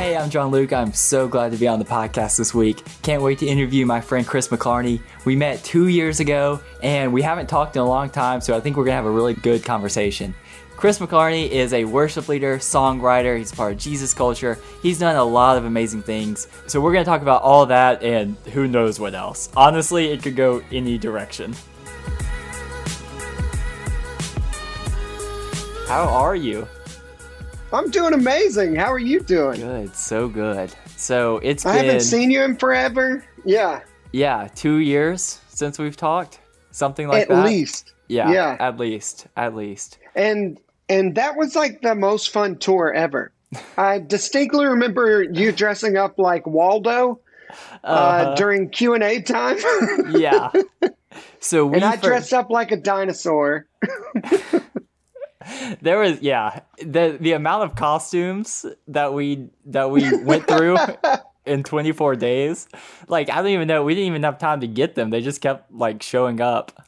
Hey, I'm John Luke. I'm so glad to be on the podcast this week. Can't wait to interview my friend Chris McClarney. We met two years ago and we haven't talked in a long time, so I think we're gonna have a really good conversation. Chris McClarney is a worship leader, songwriter, he's part of Jesus Culture. He's done a lot of amazing things. So we're gonna talk about all that and who knows what else. Honestly, it could go any direction. How are you? I'm doing amazing. How are you doing? Good, so good. So it's I been haven't seen you in forever. Yeah, yeah, two years since we've talked, something like at that. least. yeah, yeah. at least, at least. And and that was like the most fun tour ever. I distinctly remember you dressing up like Waldo uh, Uh-huh. during Q and A time. yeah. So we and I fir- dressed up like a dinosaur. there was yeah the the amount of costumes that we that we went through in 24 days like i don't even know we didn't even have time to get them they just kept like showing up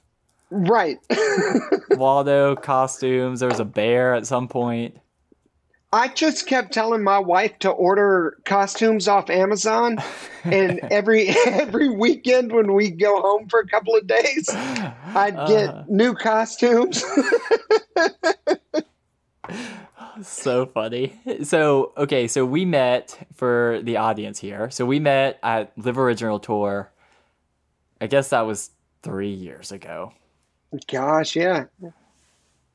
Right. waldo costumes there was a bear at some point I just kept telling my wife to order costumes off Amazon, and every every weekend when we go home for a couple of days, I'd get Uh. new costumes. so funny so okay so we met for the audience here so we met at live original tour i guess that was three years ago Gosh, yeah.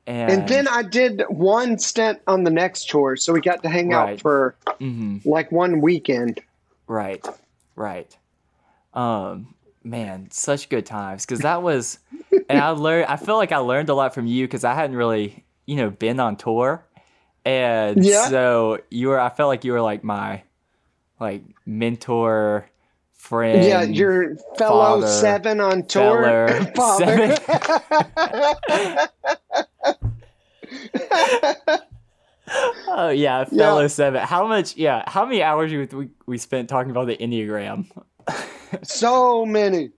and, And then I did one stint on the next tour, so we got to hang Right. out for Mhm. like one weekend. Right, right. Um, man, such good times because that was, and I learned. I feel like I learned a lot from you because I hadn't really, you know, been on tour, and Yeah. so you were. I felt like you were like my, like mentor, friend. yeah, your fellow father, seven on tour. feller, Father. oh yeah, fellow seven. How much? Yeah, how many hours we we spent talking about the enneagram? so many.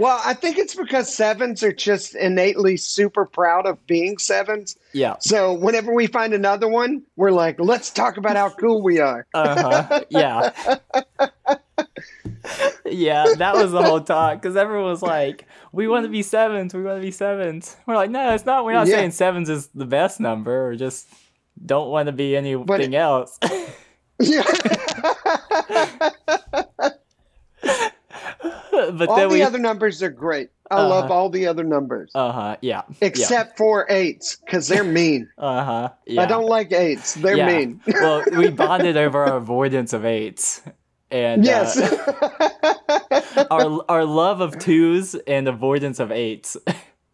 Well, I think it's because sevens are just innately super proud of being sevens. Yeah. So whenever we find another one, we're like, let's talk about how cool we are. Uh huh. Yeah. yeah, that was the whole talk because everyone was like, "We want to be sevens. We want to be sevens. We're like, "No, it's not. We're not Yeah. saying sevens is the best number. Or just don't want to be anything else." Yeah. but all the we. other numbers are great. I love Uh-huh. all the other numbers. Uh huh. Yeah. Except for eights, because they're mean. Uh huh. Yeah. I don't like eights. They're yeah. mean. well, we bonded over our avoidance of eights. And Yes. uh, our our love of twos and avoidance of eights.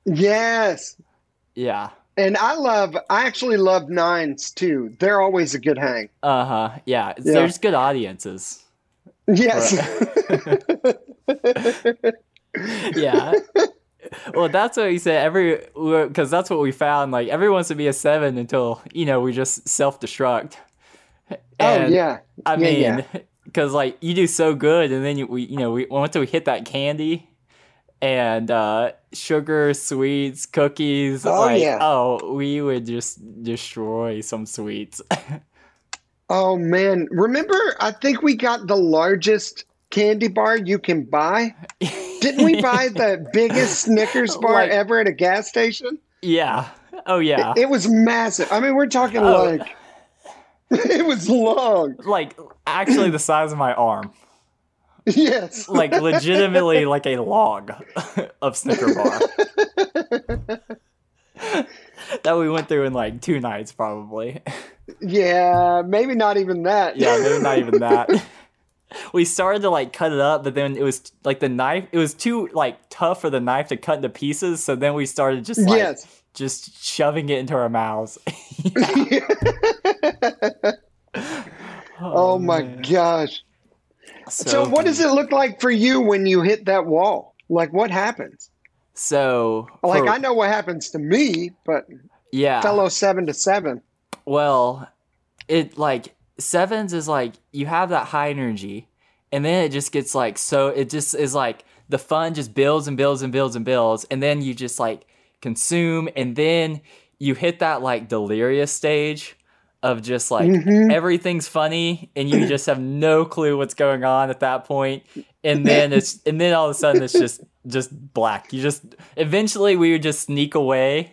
yes. yeah. And I love, I actually love nines too. They're always a good hang. Uh huh. Yeah. Yeah. There's good audiences. Yes. Yeah. well, that's what he said. Every because that's what we found. Like everyone wants to be a seven until you know we just self destruct. oh, yeah. I Yeah, mean, yeah. because like you do so good, and then you, we you know we once we hit that candy. And uh, sugar, sweets, cookies. Oh, like, yeah. Oh, we would just destroy some sweets. Oh, man. Remember, I think we got the largest candy bar you can buy. Didn't we buy the biggest Snickers bar Like- ever at a gas station? Yeah, Oh yeah. It, it was massive. I mean, we're talking Oh. like it was long. like actually the size of my arm. Yes. Like legitimately like a log of Snicker bar. that we went through in like two nights probably. Yeah, maybe not even that. Yeah, maybe not even that. We started to like cut it up, but then it was like the knife. It was too like tough for the knife to cut into pieces. So then we started just like Yes. just shoving it into our mouths. Oh, oh, my man. gosh. So, what does it look like for you when you hit that wall? Like, what happens? So Like, for- I know what happens to me, but yeah. fellow seven to seven. Well, it like sevens is like you have that high energy, and then it just gets like so. It just is like the fun just builds and builds and builds and builds, and then you just like consume, and then you hit that like delirious stage of just like mm-hmm. everything's funny, and you just have no clue what's going on at that point, and then it's and then all of a sudden it's just just black. You just eventually we would just sneak away.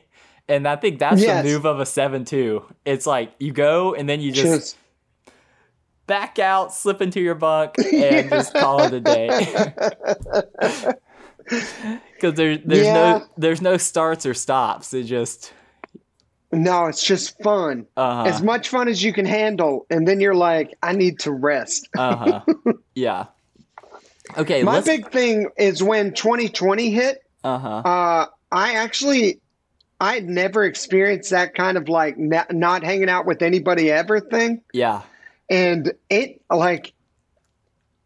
And I think that's Yes. the move of a seven two. It's like you go and then you just Just, back out, slip into your bunk, and just call it a day. Because there, there's Yeah. no there's no starts or stops. It just no, it's just fun. uh As much fun as you can handle. And then you're like, I need to rest. uh huh yeah. Okay, My let's big thing is when 2020 hit, uh huh uh, I actually, I had never experienced that kind of like not hanging out with anybody ever thing. yeah and it like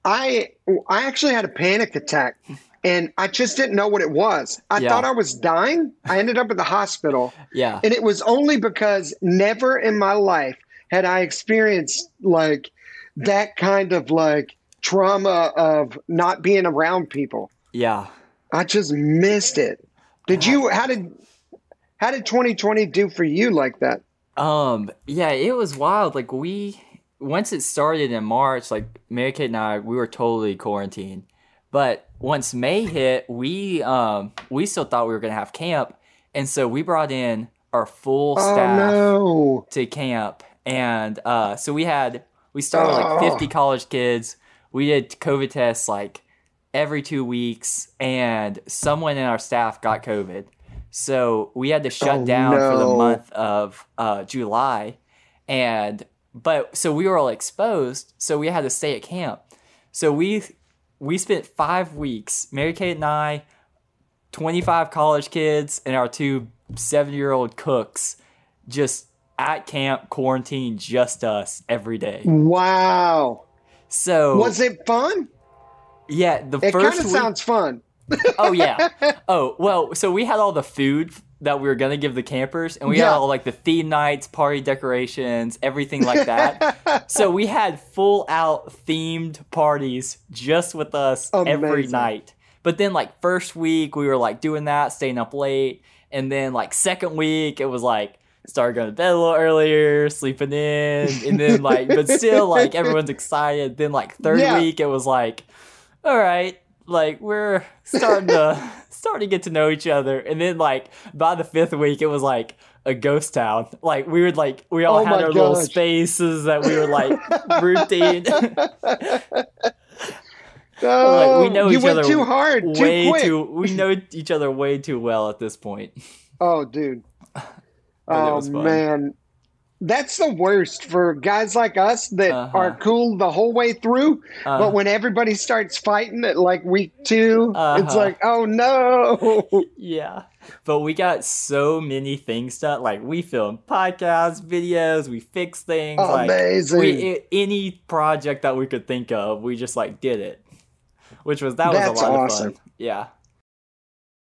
i i actually had a panic attack and i just didn't know what it was. I Yeah. thought i was dying. I ended up at the hospital. Yeah. And it was only because never in my life had i experienced like that kind of like trauma of not being around people. Yeah. i just missed it. Did you how did how did 2020 do for you like that? Um, yeah, it was wild. Like we once it started in March, like Mary Kate and I, we were totally quarantined. But once May hit, we um we still thought we were gonna have camp, and so we brought in our full oh staff no to camp, and uh, so we had we started Oh. like fifty college kids. We did COVID tests like every two weeks, and someone in our staff got COVID. So we had to shut Oh, down for the month of uh, July, and but so we were all exposed, so we had to stay at camp. So we we spent five weeks, Mary Kate and I, twenty five college kids, and our two seven year old cooks, just at camp, quarantine, just us every day. wow So was it fun yeah, the It kind first of sounds fun. Oh yeah. Oh well. So we had all the food that we were gonna give the campers, and we Yeah. had all like the theme nights, party decorations, everything like that. so we had full out themed parties just with us every night. But then like first week we were like doing that, staying up late, and then like second week it was like started going to bed a little earlier, sleeping in, and then like but still like everyone's excited. Then like third Yeah. week it was like, all right, like we're starting to starting to get to know each other, and then like by the fifth week it was like a ghost town. Like we would like we all Oh had our little spaces that we were like routine. Oh, like we know you each went other too hard, too way quick. too we know each other way too well at this point. Oh, dude. Oh man, that's the worst for guys like us that Uh-huh. are cool the whole way through. Uh, but when everybody starts fighting at like week 2 it's Uh-huh. like, oh no. Yeah. But we got so many things done. Like we filmed podcasts, videos, we fixed things. Amazing. Like we, any project that we could think of, we just like did it. Which was that was a lot awesome. of fun. Yeah.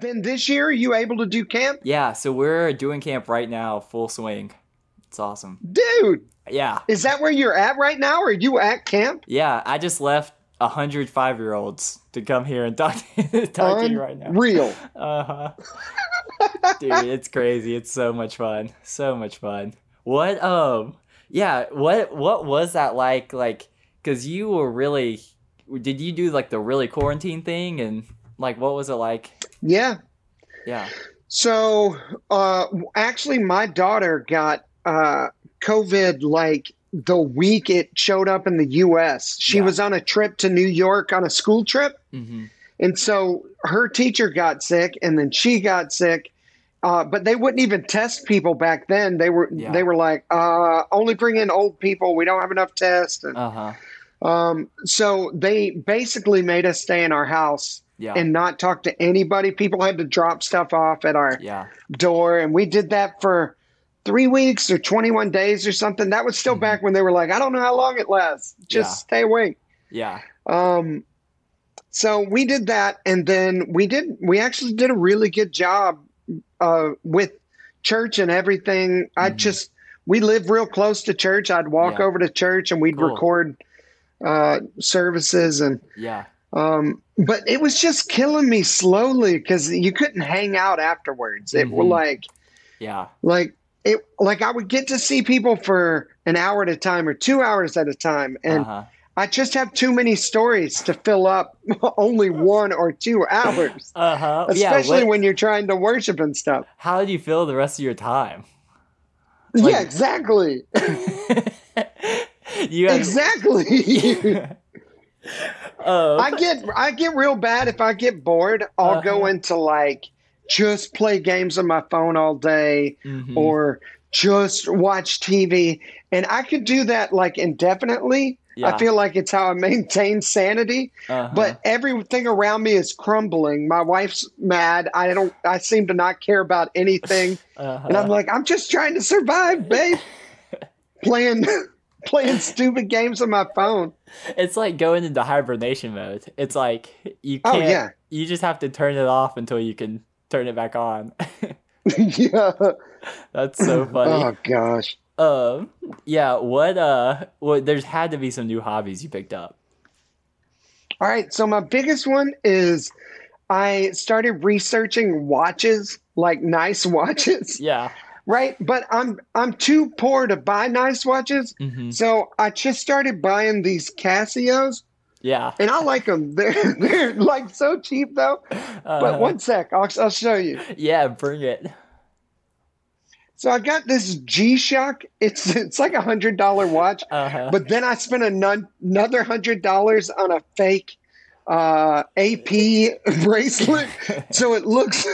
Then this year, are you able to do camp? Yeah, so we're doing camp right now, full swing. It's awesome. Dude, Yeah. is that where you're at right now? Or are you at camp? Yeah, I just left a hundred five year olds to come here and talk to, talk to you right now. Real. Uh huh. Dude, it's crazy. It's so much fun. So much fun. What um yeah, what what was that like like cuz you were really did you do like the really quarantine thing and like what was it like? Yeah. Yeah. So, uh, actually, my daughter got uh, COVID like the week it showed up in the U.S. She Yeah. was on a trip to New York on a school trip, Mhm. and so her teacher got sick, and then she got sick. Uh, but they wouldn't even test people back then. They were Yeah. they were like, uh, only bring in old people. We don't have enough tests. And, Uh-huh. um, so they basically made us stay in our house Yeah. and not talk to anybody. People had to drop stuff off at our yeah. door and we did that for three weeks or 21 days or something that was still back when they were like i don't know how long it lasts just Mm-hmm. Yeah. stay awake Yeah. um, so we did that and then we did we actually did a really good job uh, with church and everything i Mhm. just we live real close to church i'd walk Yeah. over to church and we'd Cool. record uh, services and Yeah. Um, but it was just killing me slowly because you couldn't hang out afterwards. It was Mhm. like Yeah. like it like I would get to see people for an hour at a time or two hours at a time, and Uh-huh. I just have too many stories to fill up only one or two hours. Uh-huh. Especially what- when you're trying to worship and stuff. how did you fill the rest of your time? yeah, exactly. you exactly. Oh. I get I get real bad if I get bored. I'll go Uh-huh. into like just play games on my phone all day Mhm. or just watch TV. And I could do that like indefinitely. Yeah. I feel like it's how I maintain sanity. Uh-huh. But everything around me is crumbling. My wife's mad. I don't I seem to not care about anything. uh-huh. And I'm like, I'm just trying to survive, babe. playing playing stupid games on my phone. it's like going into hibernation mode. It's like you Oh, can't. yeah. You just have to turn it off until you can turn it back on. yeah. That's so funny. Oh gosh. Um, yeah. What? Uh, what? There's had to be some new hobbies you picked up. All right, so my biggest one is I started researching watches, like nice watches, Yeah. Right? But I'm I'm too poor to buy nice watches, hmm so I just started buying these Casios, Yeah. and I like them. They're they're like so cheap though. Uh, But one sec, I'll I'll show you. Yeah. Bring it. So I got this G Shock. It's it's like a hundred dollar watch, Uh huh. but then I spent ano- another hundred dollars on a fake uh, AP bracelet, so it looks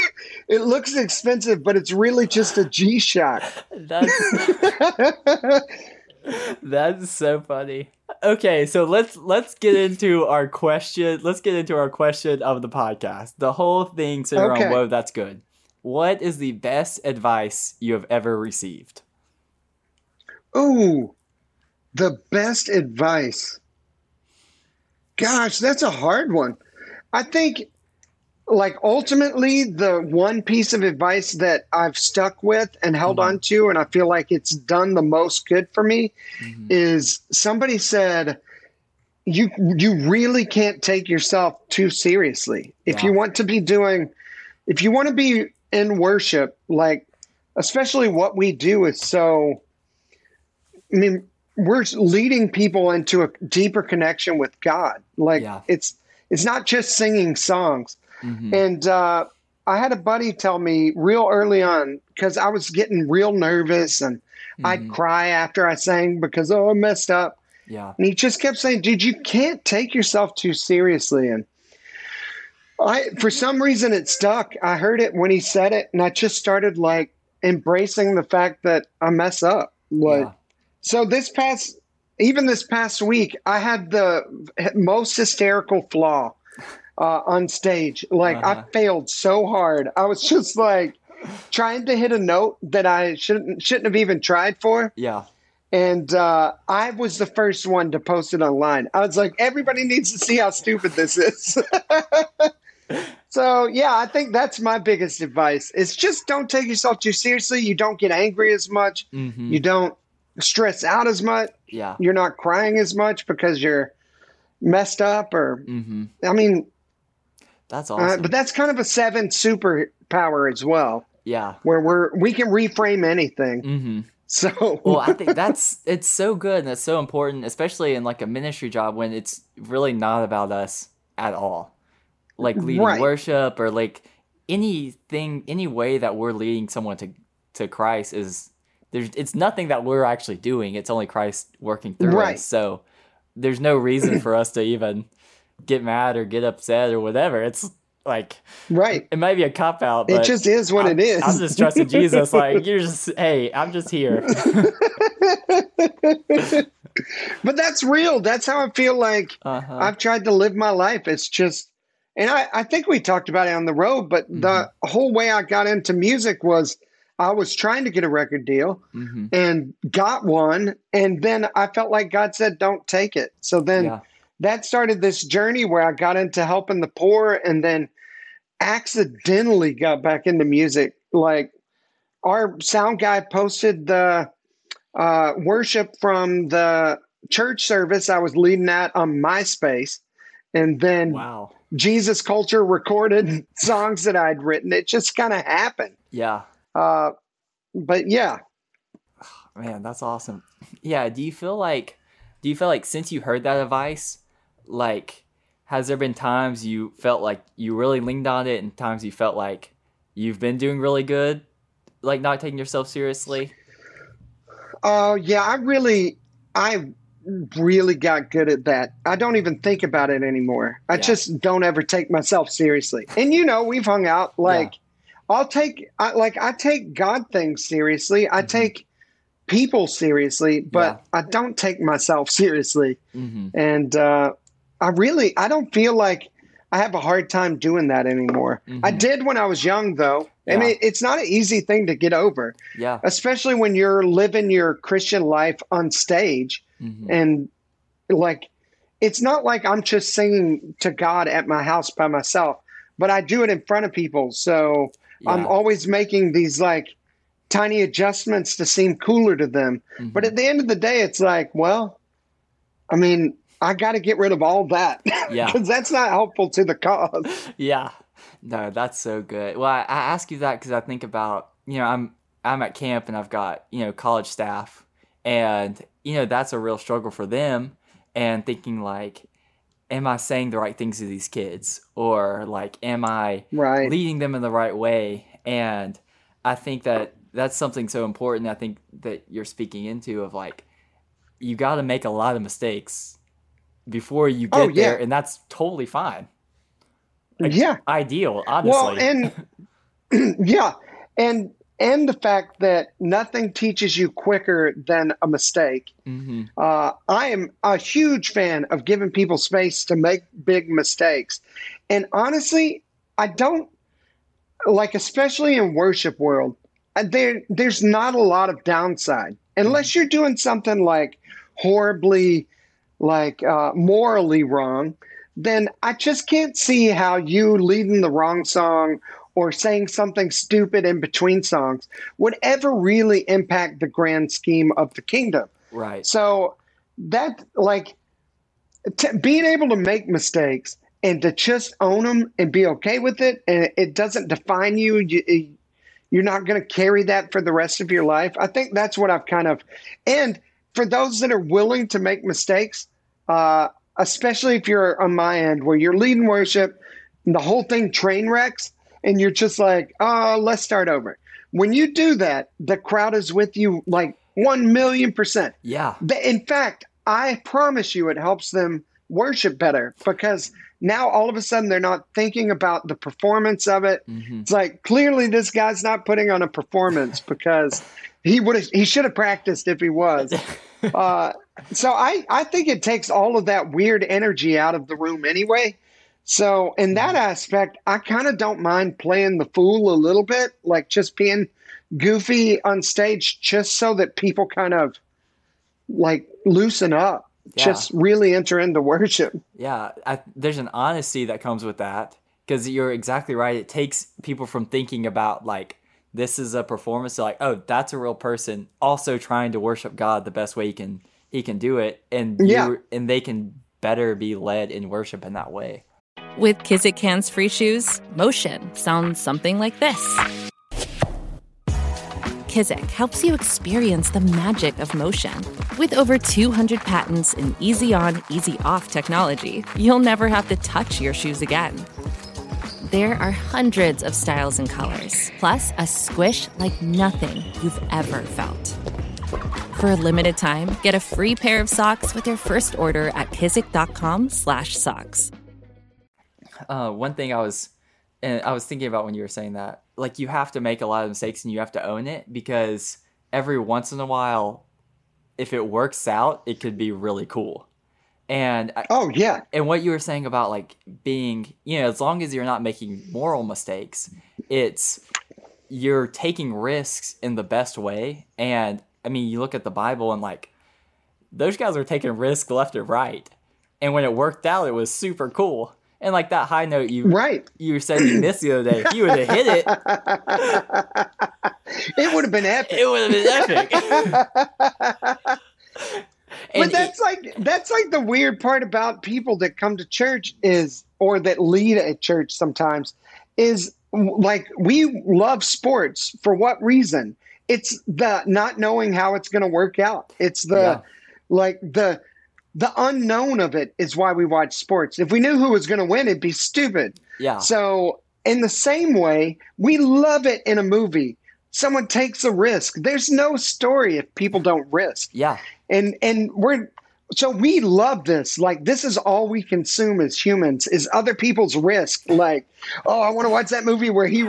it looks expensive, but it's really just a G Shock. That's that's so funny. Okay, so let's let's get into our question. Let's get into our question of the podcast. The whole thing centered Okay. on whoa, that's good. What is the best advice you have ever received? Ooh, the best advice. Gosh, that's a hard one. I think, like, ultimately, the one piece of advice that I've stuck with and held Mhm. on to, and I feel like it's done the most good for me, Mhm. is somebody said, you you really can't take yourself too seriously. If you want to be doing, if you want to be in worship, like especially what we do is so. I mean, we're leading people into a deeper connection with God. Like Yeah. it's it's not just singing songs. Mhm. And uh, I had a buddy tell me real early on because I was getting real nervous and I'd Mhm. cry after I sang because oh I messed up. Yeah. And he just kept saying, dude, you can't take yourself too seriously. And I, for some reason, it stuck. I heard it when he said it, and I just started like embracing the fact that I mess up. Like, Yeah. so this past, even this past week, I had the most hysterical flaw uh, on stage. Like Uh-huh. I failed so hard. I was just like trying to hit a note that I shouldn't shouldn't have even tried for. Yeah. And uh, I was the first one to post it online. I was like, everybody needs to see how stupid this is. so yeah, I think that's my biggest advice. Is just don't take yourself too seriously. You don't get angry as much. hmm You don't stress out as much. Yeah. You're not crying as much because you're messed up. Or hmm I mean, That's uh, awesome. but that's kind of a seven superpower as well, yeah. where we're we can reframe anything. hmm So Well, I think that's it's so good and it's so important, especially in like a ministry job when it's really not about us at all. Like leading Right. worship or like anything, any way that we're leading someone to to Christ is there's it's nothing that we're actually doing. It's only Christ working through Right. us. So there's no reason for us to even get mad or get upset or whatever. It's like right, it might be a cop out. it just is what I'm, it is. I'm just trusting Jesus. Like you're just, hey, I'm just here. but that's real. That's how I feel like Uh-huh. I've tried to live my life. It's just, and I, I think we talked about it on the road, but the Mm-hmm. whole way I got into music was I was trying to get a record deal hmm and got one. And then I felt like God said, don't take it. So then Yeah. That started this journey where I got into helping the poor and then accidentally got back into music. Like our sound guy posted the uh, worship from the church service I was leading at on MySpace. And then Wow. Jesus Culture recorded songs that I'd written. It just kind of happened. Yeah. Uh, but yeah, Man, that's awesome. Yeah. Do you feel like, do you feel like since you heard that advice, like, has there been times you felt like you really leaned on it and times you felt like you've been doing really good, like not taking yourself seriously? Oh yeah, I really, I really got good at that. I don't even think about it anymore. I Yeah. just don't ever take myself seriously. And you know, we've hung out. Like, I'll take, I, like, I take God things seriously. I take people seriously, but I don't take myself seriously. Mm-hmm. And uh, I really, I don't feel like I have a hard time doing that anymore. I Mhm. did when I was young, though. I Yeah. mean, it's not an easy thing to get over Yeah. especially when you're living your Christian life on stage hmm and like it's not like I'm just singing to God at my house by myself, but I do it in front of people. So I'm always making these like tiny adjustments to seem cooler to them. Mm-hmm. But at the end of the day, it's like, well, I mean, I got to get rid of all that Yeah. because that's not helpful to the cause. Yeah. No, that's so good. Well, I, I ask you that because I think about, you know, I'm I'm at camp and I've got, you know, college staff and, you know, that's a real struggle for them and thinking like, am I saying the right things to these kids? Or like, am I Right. leading them in the right way? And I think that that's something so important. I think that you're speaking into of like, you got to make a lot of mistakes before you get Oh, yeah. there, and that's totally fine. yeah. Ideal, honestly. Well, and yeah, and and the fact that nothing teaches you quicker than a mistake. hmm Uh, I am a huge fan of giving people space to make big mistakes, and honestly, I don't like, especially in worship world. uh, There, there's not a lot of downside unless you're doing something like horribly, like uh, morally wrong. Then I just can't see how you leading the wrong song or saying something stupid in between songs would ever really impact the grand scheme of the kingdom. Right. So that like t- being able to make mistakes and to just own them and be okay with it, and it doesn't define you. you you're not going to carry that for the rest of your life. I think that's what I've kind of, and for those that are willing to make mistakes, uh, especially if you're on my end where you're leading worship, and the whole thing train wrecks, and you're just like, oh, let's start over. When you do that, the crowd is with you like one million percent. Yeah. In fact, I promise you, it helps them worship better because now all of a sudden they're not thinking about the performance of it. Mm-hmm. It's like clearly this guy's not putting on a performance because he would have he should have practiced if he was. Uh, so I I think it takes all of that weird energy out of the room anyway. So in that aspect, I kind of don't mind playing the fool a little bit, like just being goofy on stage, just so that people kind of like loosen up, Yeah. just really enter into worship. Yeah, I, there's an honesty that comes with that because you're exactly right. It takes people from thinking about like this is a performance to like, oh, that's a real person also trying to worship God the best way he can he can do it, and Yeah. you and they can better be led in worship in that way. With Kizik Hands Free Shoes, motion sounds something like this. Kizik helps you experience the magic of motion. With over 200 patents and easy on, easy off technology, you'll never have to touch your shoes again. There are hundreds of styles and colors, plus a squish like nothing you've ever felt. For a limited time, get a free pair of socks with your first order at kizik.com/socks. Uh, one thing I was and I was thinking about when you were saying that, like you have to make a lot of mistakes and you have to own it because every once in a while, if it works out, it could be really cool. And I, Oh yeah, and what you were saying about like being you know as long as you're not making moral mistakes it's you're taking risks in the best way. And i mean you look at the bible and like those guys were taking risks left and right. And when it worked out it was super cool. And like that high note you right. you said you missed the other day if you would have hit it. It would have been epic. it would have been epic but that's like that's like the weird part about people that come to church is or that lead a church sometimes is like we love sports for what reason? It's the not knowing how it's going to work out. It's the Yeah. like the the unknown of it is why we watch sports. If we knew who was going to win it'd be stupid. Yeah. So, in the same way, we love it in a movie. Someone takes a risk. There's no story if people don't risk. yeah And and we're so we love this. Like this is all we consume as humans is other people's risk. Like, oh, I want to watch that movie where he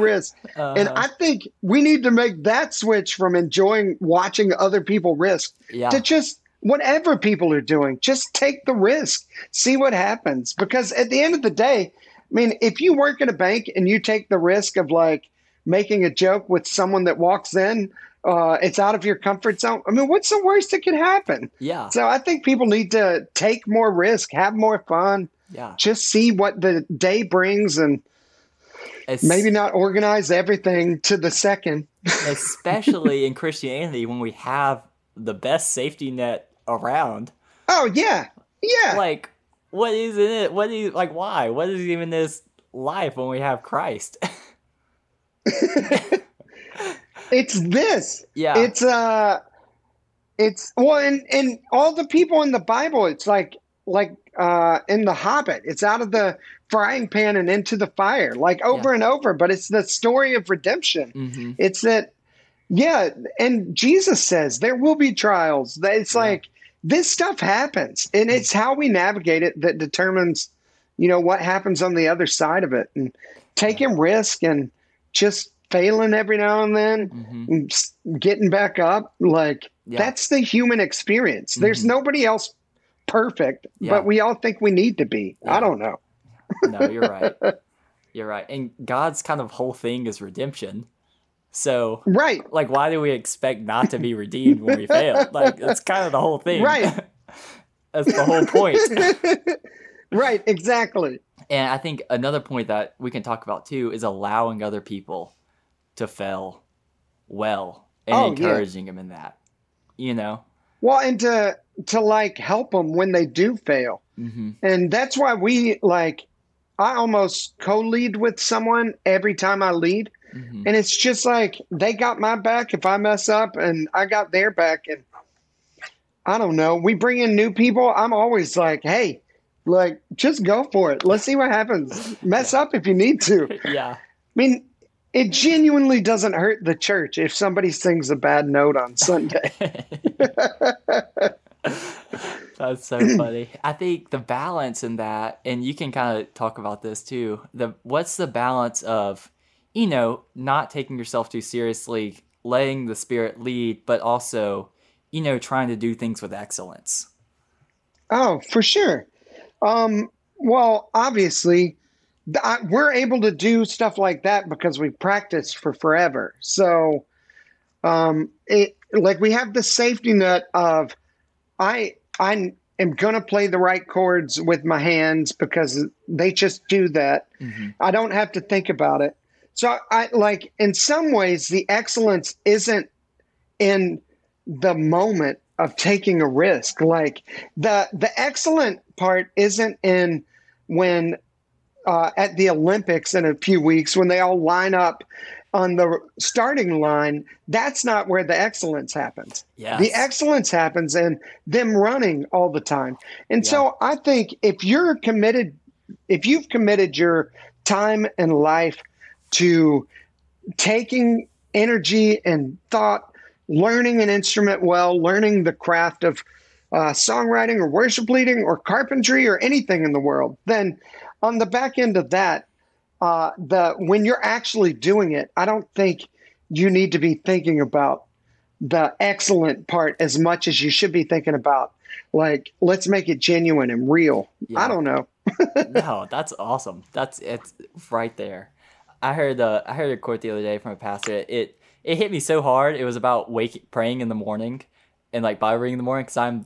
and Uh, I think we need to make that switch from enjoying watching other people risk yeah to just whatever people are doing, just take the risk, see what happens. Because at the end of the day, I mean, if you work at a bank and you take the risk of like making a joke with someone that walks in, uh, it's out of your comfort zone. I mean, what's the worst that could happen? yeah So I think people need to take more risk, have more fun, yeah just see what the day brings, and It's- maybe not organize everything to the second. especially in Christianity when we have the best safety net around. Oh yeah, yeah. Like, what is in it? What is like? Why? What is even this life when we have Christ? It's this. Yeah. It's uh it's well and and all the people in the Bible, it's like like uh in the Hobbit, it's out of the frying pan and into the fire, like over Yeah. and over. But it's the story of redemption. hmm It's that yeah, and Jesus says there will be trials. That It's like this stuff happens. And it's how we navigate it that determines, you know, what happens on the other side of it. And taking risk and just failing every now and then hmm getting back up like Yeah. that's the human experience there's Mhm. nobody else perfect Yeah. but we all think we need to be Yeah. i don't know No, you're right. You're right. And God's kind of whole thing is redemption. So, right like, why do we expect not to be redeemed when we fail? Like, that's kind of the whole thing. Right. that's the whole point. right exactly And I think another point that we can talk about too is allowing other people to fail well and Oh, yeah. encouraging them in that. You know? well and to to like help them when they do fail hmm and that's why we like i almost co-lead with someone every time i lead hmm And it's just like they got my back if I mess up, and I got their back. And I don't know. We bring in new people. I'm always like, hey, like, just go for it. Let's see what happens. Mess up if you need to. Yeah. I mean, it genuinely doesn't hurt the church if somebody sings a bad note on Sunday. That's so funny. I think the balance in that, and you can kind of talk about this too. The what's the balance of, you know, not taking yourself too seriously, letting the spirit lead, but also, you know, trying to do things with excellence. Oh, for sure. Um, well, obviously, I, we're able to do stuff like that because we practiced for forever. So, um, it like we have the safety net of I I am gonna play the right chords with my hands because they just do that. Mm-hmm. I don't have to think about it. So I like in some ways the excellence isn't in the moment of taking a risk. Like the the excellent part isn't in when uh, at the Olympics in a few weeks when they all line up on the starting line, that's not where the excellence happens. Yes. The excellence happens in them running all the time. And yeah. so I think if you're committed, if you've committed your time and life to taking energy and thought, learning an instrument well, learning the craft of uh, songwriting or worship leading or carpentry or anything in the world, then on the back end of that, uh, the when you're actually doing it, I don't think you need to be thinking about the excellent part as much as you should be thinking about like let's make it genuine and real. Yeah. I don't know. no, that's awesome. That's it's right there. I heard uh, I heard a quote the other day from a pastor. It it hit me so hard. It was about waking praying in the morning and like Bible reading in the morning because I'm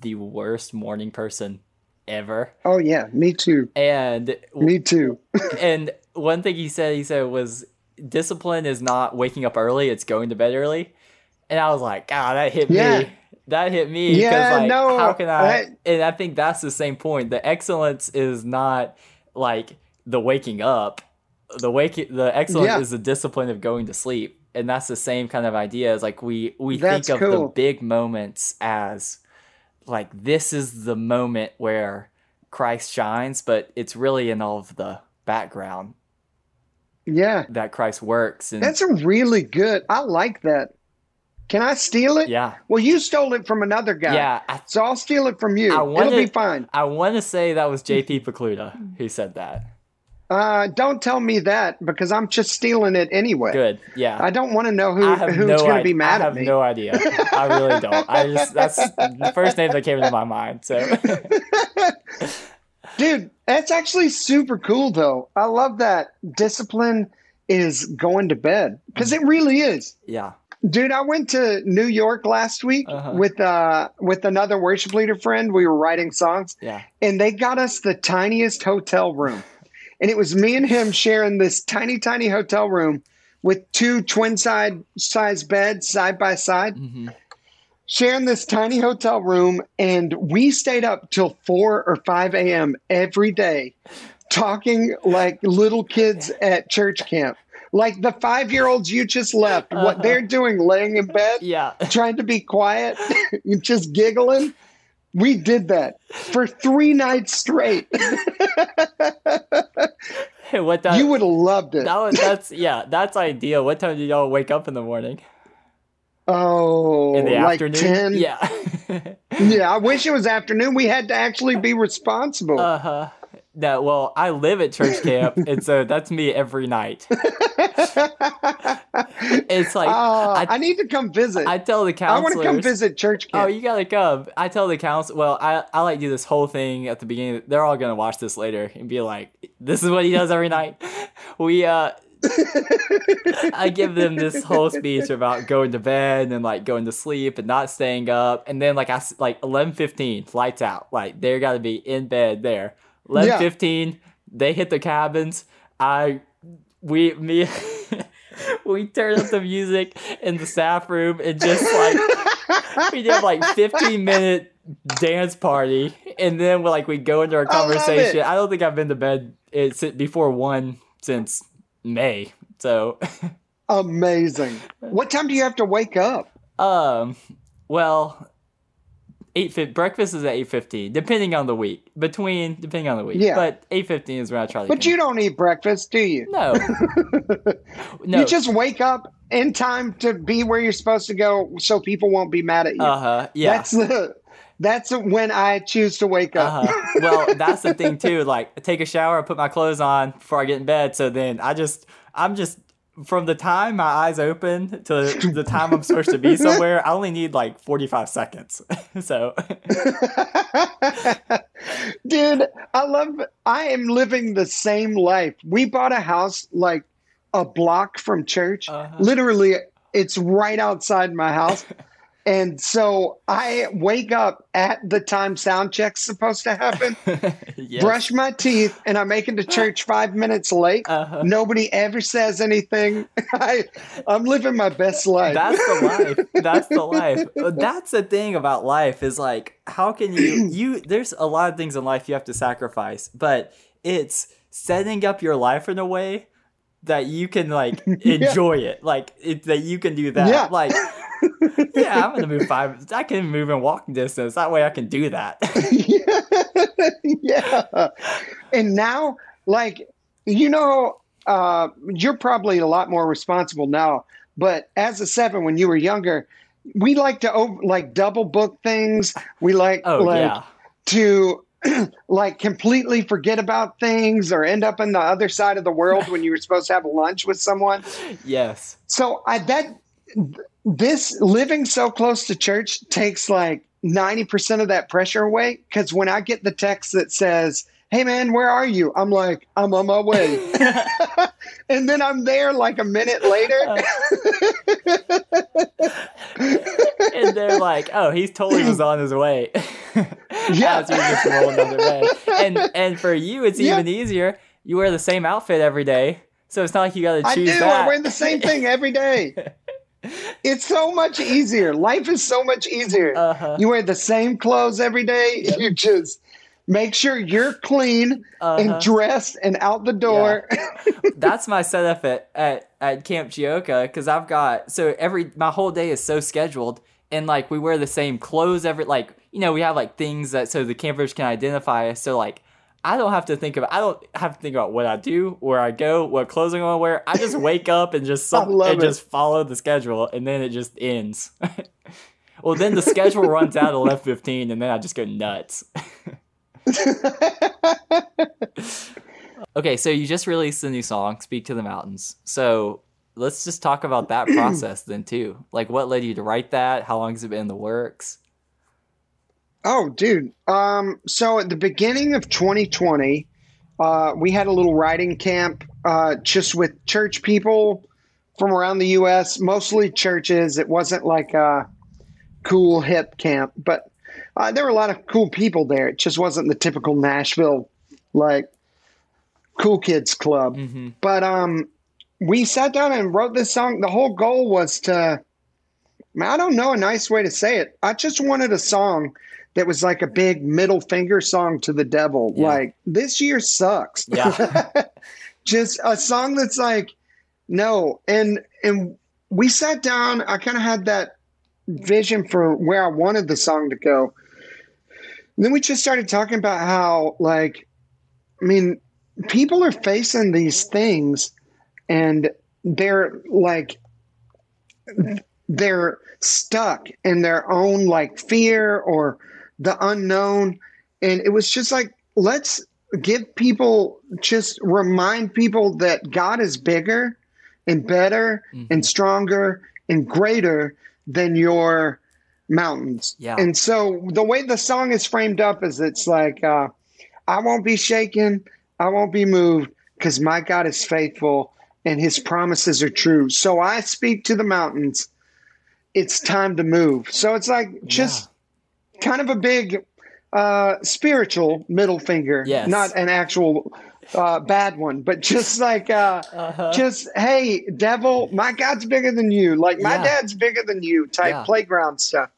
the worst morning person ever. Oh yeah, me too. And me too. and one thing he said, he said was discipline is not waking up early; it's going to bed early. And I was like, God, that hit yeah. me. That hit me yeah, like, no, how can I? and I think that's the same point. The excellence is not like the waking up. The wake, the excellence yeah. is the discipline of going to sleep, and that's the same kind of idea. Is like we we that's think of cool. the big moments as like this is the moment where Christ shines, but it's really in all of the background. Yeah. That Christ works. And That's a really good. I like that. Can I steal it? Yeah. Well, you stole it from another guy. Yeah. I, so I'll steal it from you. I wanna, It'll be fine. I want to say that was JP Pokluda who said that. Uh, don't tell me that because I'm just stealing it anyway. Good. Yeah. I don't want to know who who's no going to be mad at me. I have no idea. I really don't. I just that's the first name that came into my mind. So. Dude, that's actually super cool though. I love that discipline is going to bed because it really is. Yeah. Dude, I went to New York last week uh-huh. with uh with another worship leader friend. We were writing songs. Yeah. And they got us the tiniest hotel room and it was me and him sharing this tiny, tiny hotel room with two twin side size beds side by side. Mm-hmm. Sharing this tiny hotel room, and we stayed up till 4 or 5 a.m. every day talking like little kids at church camp like the five year olds you just left, uh-huh. what they're doing, laying in bed, yeah, trying to be quiet, just giggling. We did that for three nights straight. hey, what time? You would have loved it. That was, that's yeah, that's ideal. What time did y'all wake up in the morning? Oh, in the like afternoon. 10? Yeah, yeah. I wish it was afternoon. We had to actually be responsible. Uh huh. That well, I live at church camp, and so that's me every night. it's like uh, I, I, need to come visit. I tell the counselors. I want to come visit church camp. Oh, you gotta come. I tell the council. Well, I I like do this whole thing at the beginning. They're all gonna watch this later and be like, "This is what he does every night." We uh. I give them this whole speech about going to bed and like going to sleep and not staying up, and then like I like eleven fifteen lights out, like they got to be in bed there. Eleven yeah. fifteen, they hit the cabins. I we me we turned up the music in the staff room and just like we did like 15 minute dance party and then we like we go into our conversation. I, I don't think I've been to bed it's before one since May. So amazing. What time do you have to wake up? Um well eight breakfast is at eight fifteen, depending on the week. Between depending on the week. Yeah. But eight fifteen is when I try to. But you don't eat breakfast, do you? No. no. You just wake up in time to be where you're supposed to go, so people won't be mad at you. Uh huh. Yeah. That's the. That's when I choose to wake up. Uh-huh. Well, that's the thing too. Like, I take a shower, I put my clothes on before I get in bed. So then I just, I'm just from the time my eyes open to the time I'm supposed to be somewhere. I only need like 45 seconds. so, dude, I love. I am living the same life. We bought a house like a block from church. Uh-huh. Literally, it's right outside my house. And so I wake up at the time sound check's supposed to happen, yes. brush my teeth, and I make it to church five minutes late. Uh-huh. Nobody ever says anything. I, I'm living my best life. That's the life. That's the life. That's the thing about life is like, how can you, you, there's a lot of things in life you have to sacrifice, but it's setting up your life in a way that you can like enjoy it. Like, it, that you can do that. Yeah. Like, yeah, I'm gonna move five. I can move in walking distance. That way, I can do that. yeah. yeah. And now, like, you know, uh, you're probably a lot more responsible now. But as a seven, when you were younger, we like to over, like double book things. We like Oh like yeah, to like completely forget about things or end up in the other side of the world when you were supposed to have lunch with someone. yes, So I that this living so close to church takes like 90% of that pressure away because when I get the text that says, Hey man, where are you? I'm like, I'm on my way. and then I'm there like a minute later. Uh. and they're like, "Oh, he's totally was on his way." Yeah. As just way. And and for you, it's Yeah. even easier. You wear the same outfit every day, so it's not like you got to choose. I do. that. I wear the same thing every day. It's so much easier. Life is so much easier. Uh-huh. You wear the same clothes every day. You just make sure you're clean Uh-huh. and dressed and out the door. That's my setup at at, at Camp ChYoCa because I've got so every my whole day is so scheduled and like we wear the same clothes every like you know we have like things that so the campers can identify us so like I don't have to think about I don't have to think about what I do where I go what clothes I'm gonna wear I just wake up and just some, and it. just follow the schedule and then it just ends. well then the schedule runs out at eleven fifteen and then I just go nuts. Okay, so you just released a new song, "Speak to the Mountains." So let's just talk about that process then too. Like, what led you to write that? How long has it been in the works? Oh, dude. Um, so at the beginning of 2020, uh, we had a little writing camp uh, just with church people from around the U.S., mostly churches. It wasn't like a cool hip camp, but uh, there were a lot of cool people there. It just wasn't the typical Nashville like cool kids club. Mm-hmm. But um, we sat down and wrote this song. The whole goal was to, I don't know a nice way to say it. I just wanted a song that was like a big middle finger song to the devil. Yeah. Like, this year sucks. Yeah. just a song that's like, no. And, and we sat down, I kind of had that vision for where I wanted the song to go. And then we just started talking about how, like, I mean, people are facing these things and they're like they're stuck in their own like fear or the unknown and it was just like let's give people just remind people that God is bigger and better and stronger and greater than your mountains. Yeah. And so the way the song is framed up is it's like uh I won't be shaken, I won't be moved because my God is faithful and his promises are true. So I speak to the mountains. It's time to move. So it's like just kind of a big uh, spiritual middle finger, Yes. not an actual uh, bad one, but just like uh, just hey, devil, my God's bigger than you, like my Yeah. dad's bigger than you, type Yeah. playground stuff.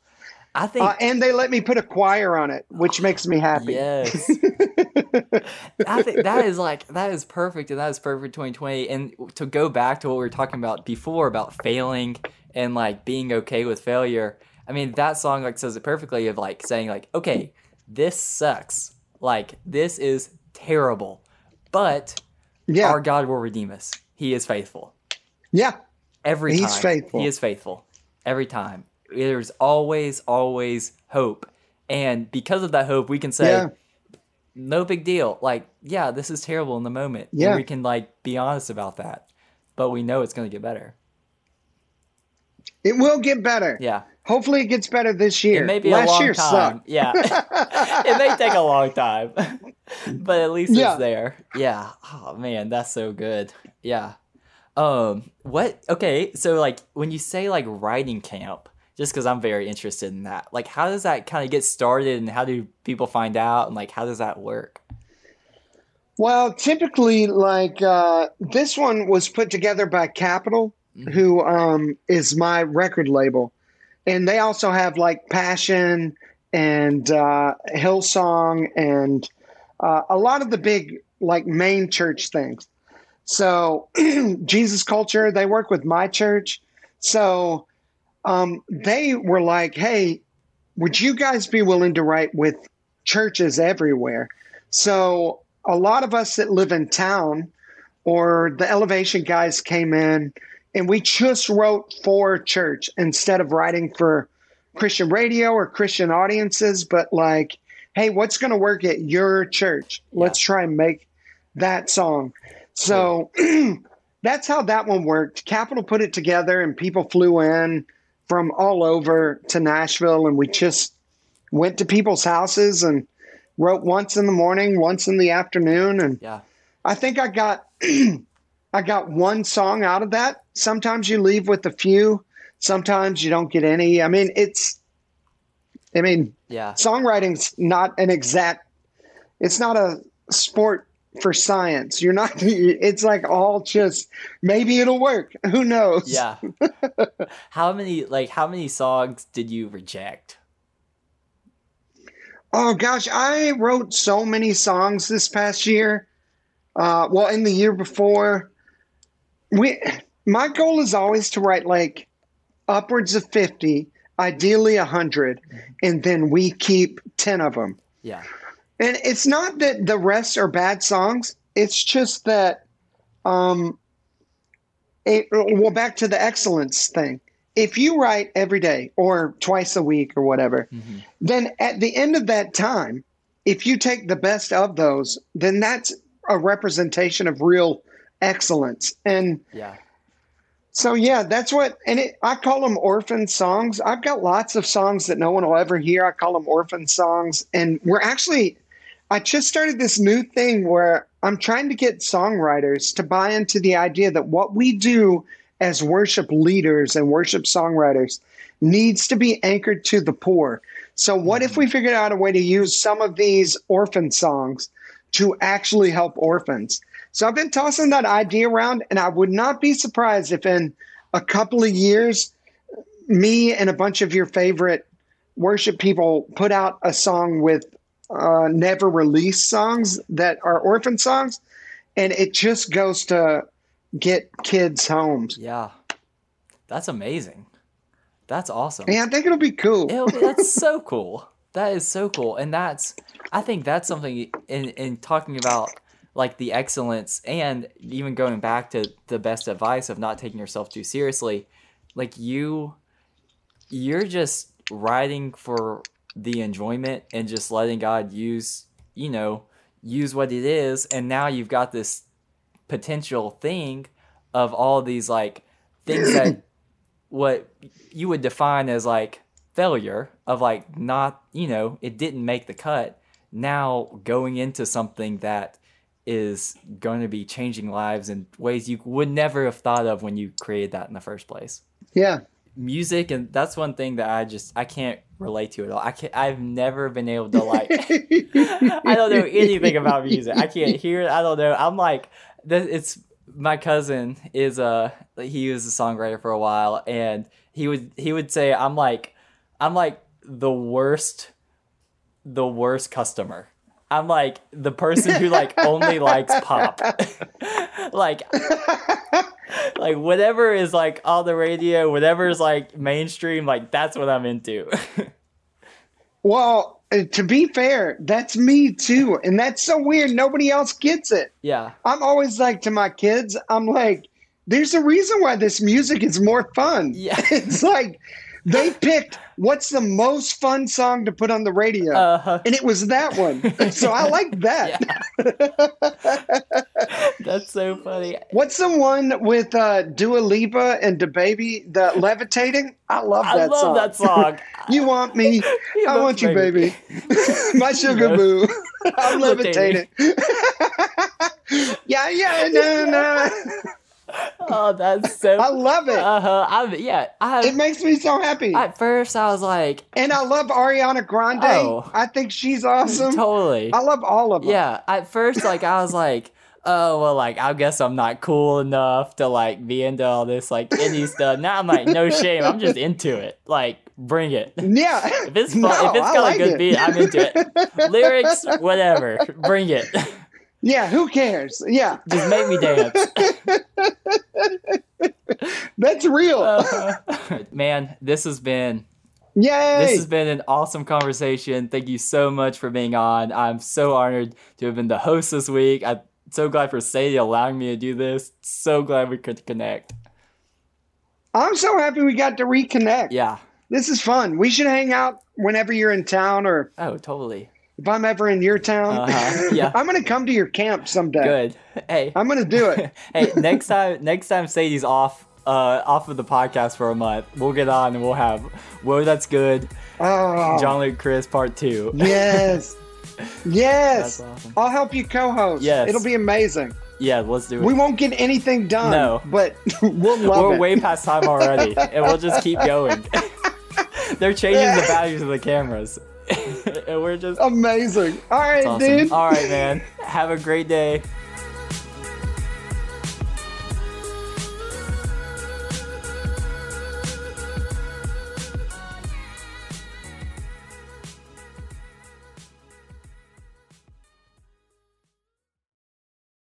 I think Uh, and they let me put a choir on it, which makes me happy. Yes. I think that is like that is perfect and that is perfect 2020 and to go back to what we were talking about before about failing and like being okay with failure. I mean that song like says it perfectly of like saying like okay, this sucks. Like this is terrible. But Yeah, our God will redeem us. He is faithful. yeah, Every He's time. faithful. He is faithful. Every time. There's always, always hope. And because of that hope, we can say, Yeah. no big deal. Like, yeah, this is terrible in the moment. And Yeah. we can like be honest about that. But we know it's going to get better. It will get better. Yeah. Hopefully, it gets better this year. It may be Last a long year time. sucked. Yeah. it may take a long time. but at least Yeah. it's there. Yeah. Oh man, that's so good. Yeah. Um what okay, so like when you say like writing camp, just cuz I'm very interested in that. Like how does that kind of get started and how do people find out and like how does that work? Well, typically, like uh, this one was put together by Capitol, who um, is my record label, and they also have like Passion and uh, Hillsong and uh, a lot of the big like main church things. So Jesus Culture, they work with my church, so um, they were like, "Hey, would you guys be willing to write with churches everywhere?" So a lot of us that live in town or the elevation guys came in and we just wrote for church instead of writing for Christian radio or Christian audiences, but like, hey, what's going to work at your church? Let's try and make that song. So that's how that one worked. Capitol put it together and people flew in from all over to Nashville and we just went to people's houses and wrote once in the morning, once in the afternoon, and Yeah. I think I got I got one song out of that. Sometimes you leave with a few, sometimes you don't get any. I mean, it's I mean, Yeah. songwriting's not an exact it's not a sport for science. You're not it's like all just maybe it'll work. Who knows? Yeah. how many like how many songs did you reject? Oh gosh, I wrote so many songs this past year. Uh, well, in the year before, we my goal is always to write like upwards of fifty, ideally a hundred, and then we keep ten of them. Yeah. And it's not that the rest are bad songs. It's just that, um, it, well, back to the excellence thing. If you write every day or twice a week or whatever, then at the end of that time, if you take the best of those, then that's a representation of real excellence. And Yeah. So yeah, that's what, and it, I call them orphan songs. I've got lots of songs that no one will ever hear. I call them orphan songs, and we're actually, I just started this new thing where I'm trying to get songwriters to buy into the idea that what we do as worship leaders and worship songwriters needs to be anchored to the poor. So what if mm-hmm. we figured out a way to use some of these orphan songs to actually help orphans? So I've been tossing that idea around, and I would not be surprised if in a couple of years, me and a bunch of your favorite worship people put out a song with uh, never released songs that are orphan songs, and it just goes to get kids homes. Yeah. That's amazing. That's awesome. Yeah, I think it'll be cool. It'll be, that's so cool. That is so cool. And that's I think that's something in in talking about like the excellence and even going back to the best advice of not taking yourself too seriously. Like you you're just riding for the enjoyment and just letting God use, you know, use what it is and now you've got this potential thing of all these like things that what you would define as like failure of like not you know it didn't make the cut now going into something that is going to be changing lives in ways you would never have thought of when you created that in the first place. Yeah. music and that's one thing that i just i can't relate to at all. I can't i've never been able to like i don't know anything about music. I can't hear it. I don't know. I'm like it's my cousin is a he was a songwriter for a while and he would he would say i'm like i'm like the worst the worst customer i'm like the person who like only likes pop like like whatever is like on the radio whatever is like mainstream like that's what i'm into Well, to be fair, that's me too. And that's so weird. Nobody else gets it. yeah I'm always like to my kids, I'm like, there's a reason why this music is more fun. Yeah. It's like they picked what's the most fun song to put on the radio? Uh-huh. And it was that one. so I like that. That's so funny. What's the one with uh, Dua Lipa and DaBaby, the levitating? I love that song. I love song. that song. You want me? I want you, baby. baby. My sugar boo. I'm levitating. yeah, yeah, no, no. Oh, that's so. I love it. Uh huh. I'm yeah. I It makes me so happy. at first I was like, and I love Ariana Grande. Oh. I think she's awesome. totally. I love all of them. Yeah. At first, like I was like, oh well, like I guess I'm not cool enough to like be into all this like indie stuff. Now I'm like, no shame. I'm just into it. Like, bring it. Yeah. If it's fun, No, if it's I got like a good it. beat, I'm into it. Lyrics, whatever, bring it. Yeah, who cares? Yeah, Just make me dance. that's real. Uh, Man, this has been Yay. this has been an awesome conversation. Thank you so much for being on. I'm so honored to have been the host this week. I'm so glad for Sadie allowing me to do this. So glad we could connect. I'm so happy we got to reconnect. Yeah. This is fun. We should hang out whenever you're in town or Oh, totally. If I'm ever in your town. Uh-huh, yeah. I'm going to come to your camp someday. Good. Hey. I'm going to do it. hey, next time next time Sadie's off uh off of the podcast for a month, we'll get on and we'll have Whoa That's Good, Oh, John Luke Chris part two. yes. Yes. Awesome. I'll help you co host. Yes. It'll be amazing. Yeah, let's do it. We won't get anything done. No. But we'll love We're it. way past time already, and we'll just keep going. They're changing the values of the cameras, and we're just Amazing. All right, awesome. dude. All right, man. Have a great day.